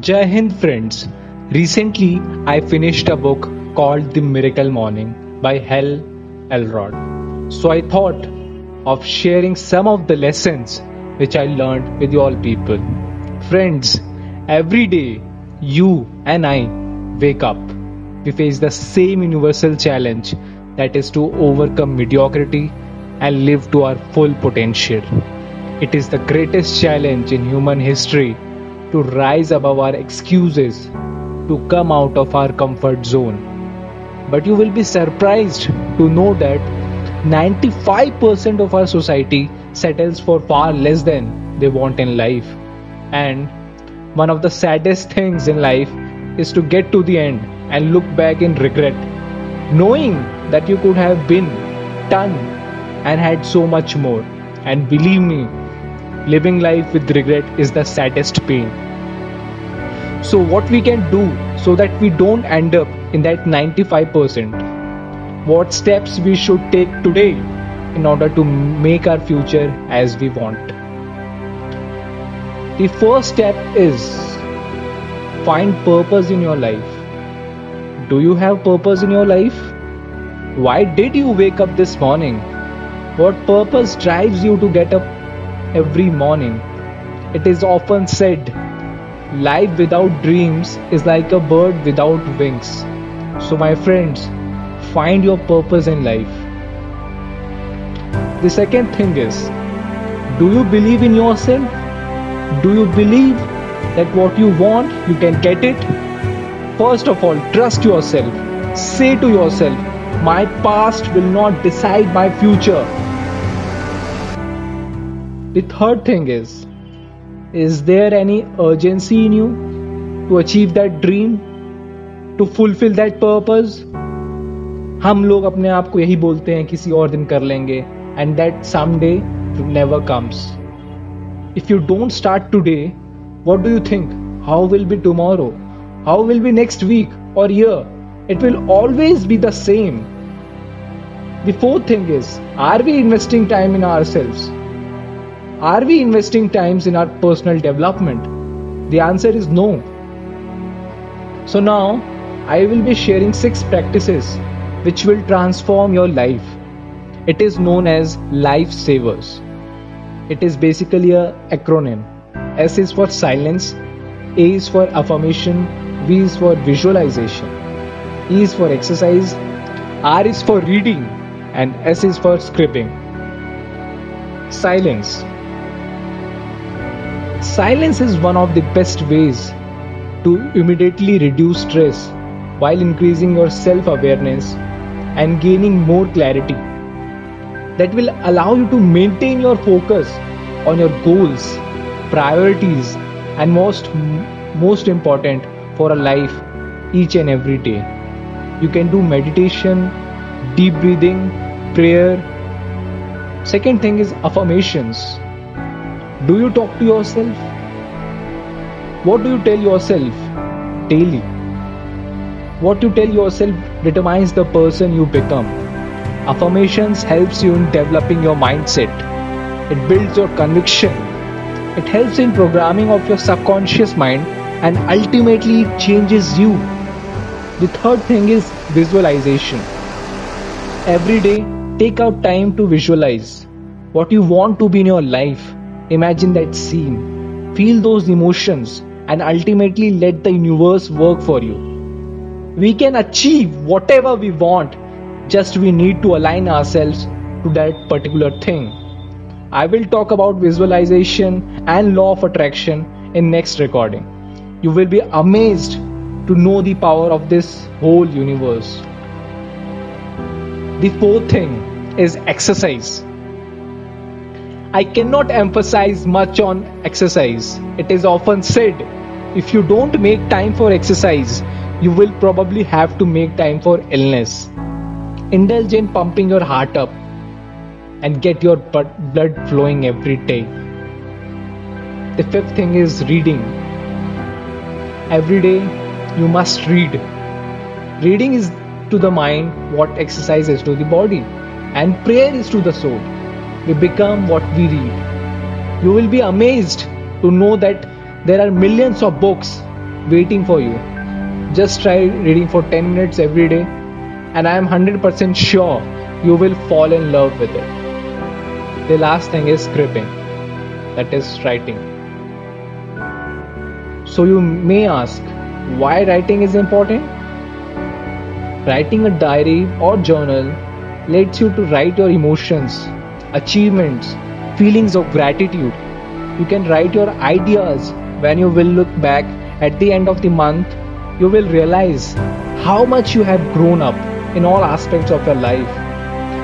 Jai Hind friends. Recently, I finished a book called The Miracle Morning by Hal Elrod. So I thought of sharing some of the lessons which I learned with you all people. Friends, every day you and I wake up, we face the same universal challenge that is to overcome mediocrity and live to our full potential. It is the greatest challenge in human history to rise above our excuses, to come out of our comfort zone. But you will be surprised to know that 95% of our society settles for far less than they want in life. And one of the saddest things in life is to get to the end and look back in regret, knowing that you could have been done and had so much more. And believe me, living life with regret is the saddest pain. So, what we can do so that we don't end up in that 95%? What steps we should take today in order to make our future as we want? The first step is find purpose in your life. Do you have purpose in your life? Why did you wake up this morning? What purpose drives you to get up every morning? It is often said, life without dreams is like a bird without wings. So, my friends, find your purpose in life. The second thing is, do you believe in yourself? Do you believe that what you want, you can get it? First of all, trust yourself. Say to yourself, my past will not decide my future. The third thing is, is there any urgency in you to achieve that dream? To fulfill that purpose? हम लोग अपने आप को यही बोलते हैं किसी और दिन कर लेंगे and that some day never comes if you don't start today, what do you think? How will be tomorrow? How will be next week or year? It will always be the same. The fourth thing is are we investing time in ourselves? Are we investing times in our personal development? The answer is no. So now I will be sharing six practices which will transform your life. It is known as life savers. It is basically a acronym. S is for silence, A is for affirmation, V is for visualization, E is for exercise, R is for reading, and S is for scribbling. Silence. Silence is one of the best ways to immediately reduce stress while increasing your self awareness and gaining more clarity. That will allow you to maintain your focus on your goals priorities and most most important for a life each and every day. You can do meditation deep breathing prayer. Second thing is affirmations do you talk to yourself what do you tell yourself daily what you tell yourself determines the person you become Affirmations helps you in developing your mindset. It builds your conviction. It helps in programming of your subconscious mind and ultimately changes you. The third thing is visualization. Every day, take out time to visualize what you want to be in your life. Imagine that scene. Feel those emotions and ultimately let the universe work for you. We can achieve whatever we want just we need to align ourselves to that particular thing i will talk about visualization and law of attraction in next recording you will be amazed to know the power of this whole universe the fourth thing is exercise i cannot emphasize much on exercise it is often said if you don't make time for exercise you will probably have to make time for illness Indulge in pumping your heart up and get your blood flowing every day. The fifth thing is reading. Every day you must read. Reading is to the mind what exercise is to the body, and prayer is to the soul. We become what we read. You will be amazed to know that there are millions of books waiting for you. Just try reading for 10 minutes every day, and I am 100% sure you will fall in love with it. The last thing is scripting, that is writing. So you may ask, why writing is important? Writing a diary or journal lets you to write your emotions, achievements, feelings of gratitude. You can write your ideas when you will look back at the end of the month. You will realize how much you have grown up in all aspects of your life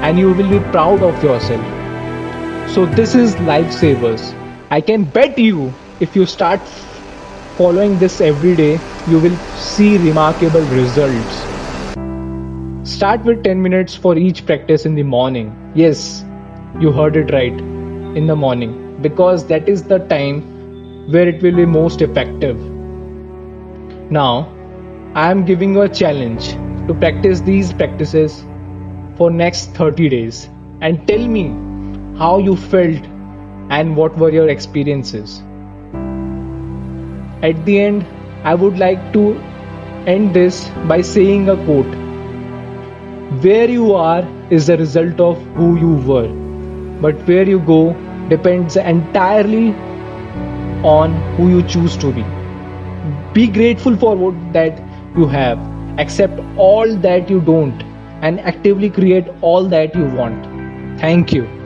and you will be proud of yourself. So, this is Lifesavers. I can bet you if you start following this every day, you will see remarkable results. Start with 10 minutes for each practice in the morning. Yes, you heard it right. In the morning. Because that is the time where it will be most effective. Now, I am giving you a challenge to practice these practices for next 30 days and tell me how you felt and what were your experiences. At the end, I would like to end this by saying a quote where you are is the result of who you were, but where you go depends entirely on who you choose to be. Be grateful for what that you have, accept all that you don't, and actively create all that you want. Thank you.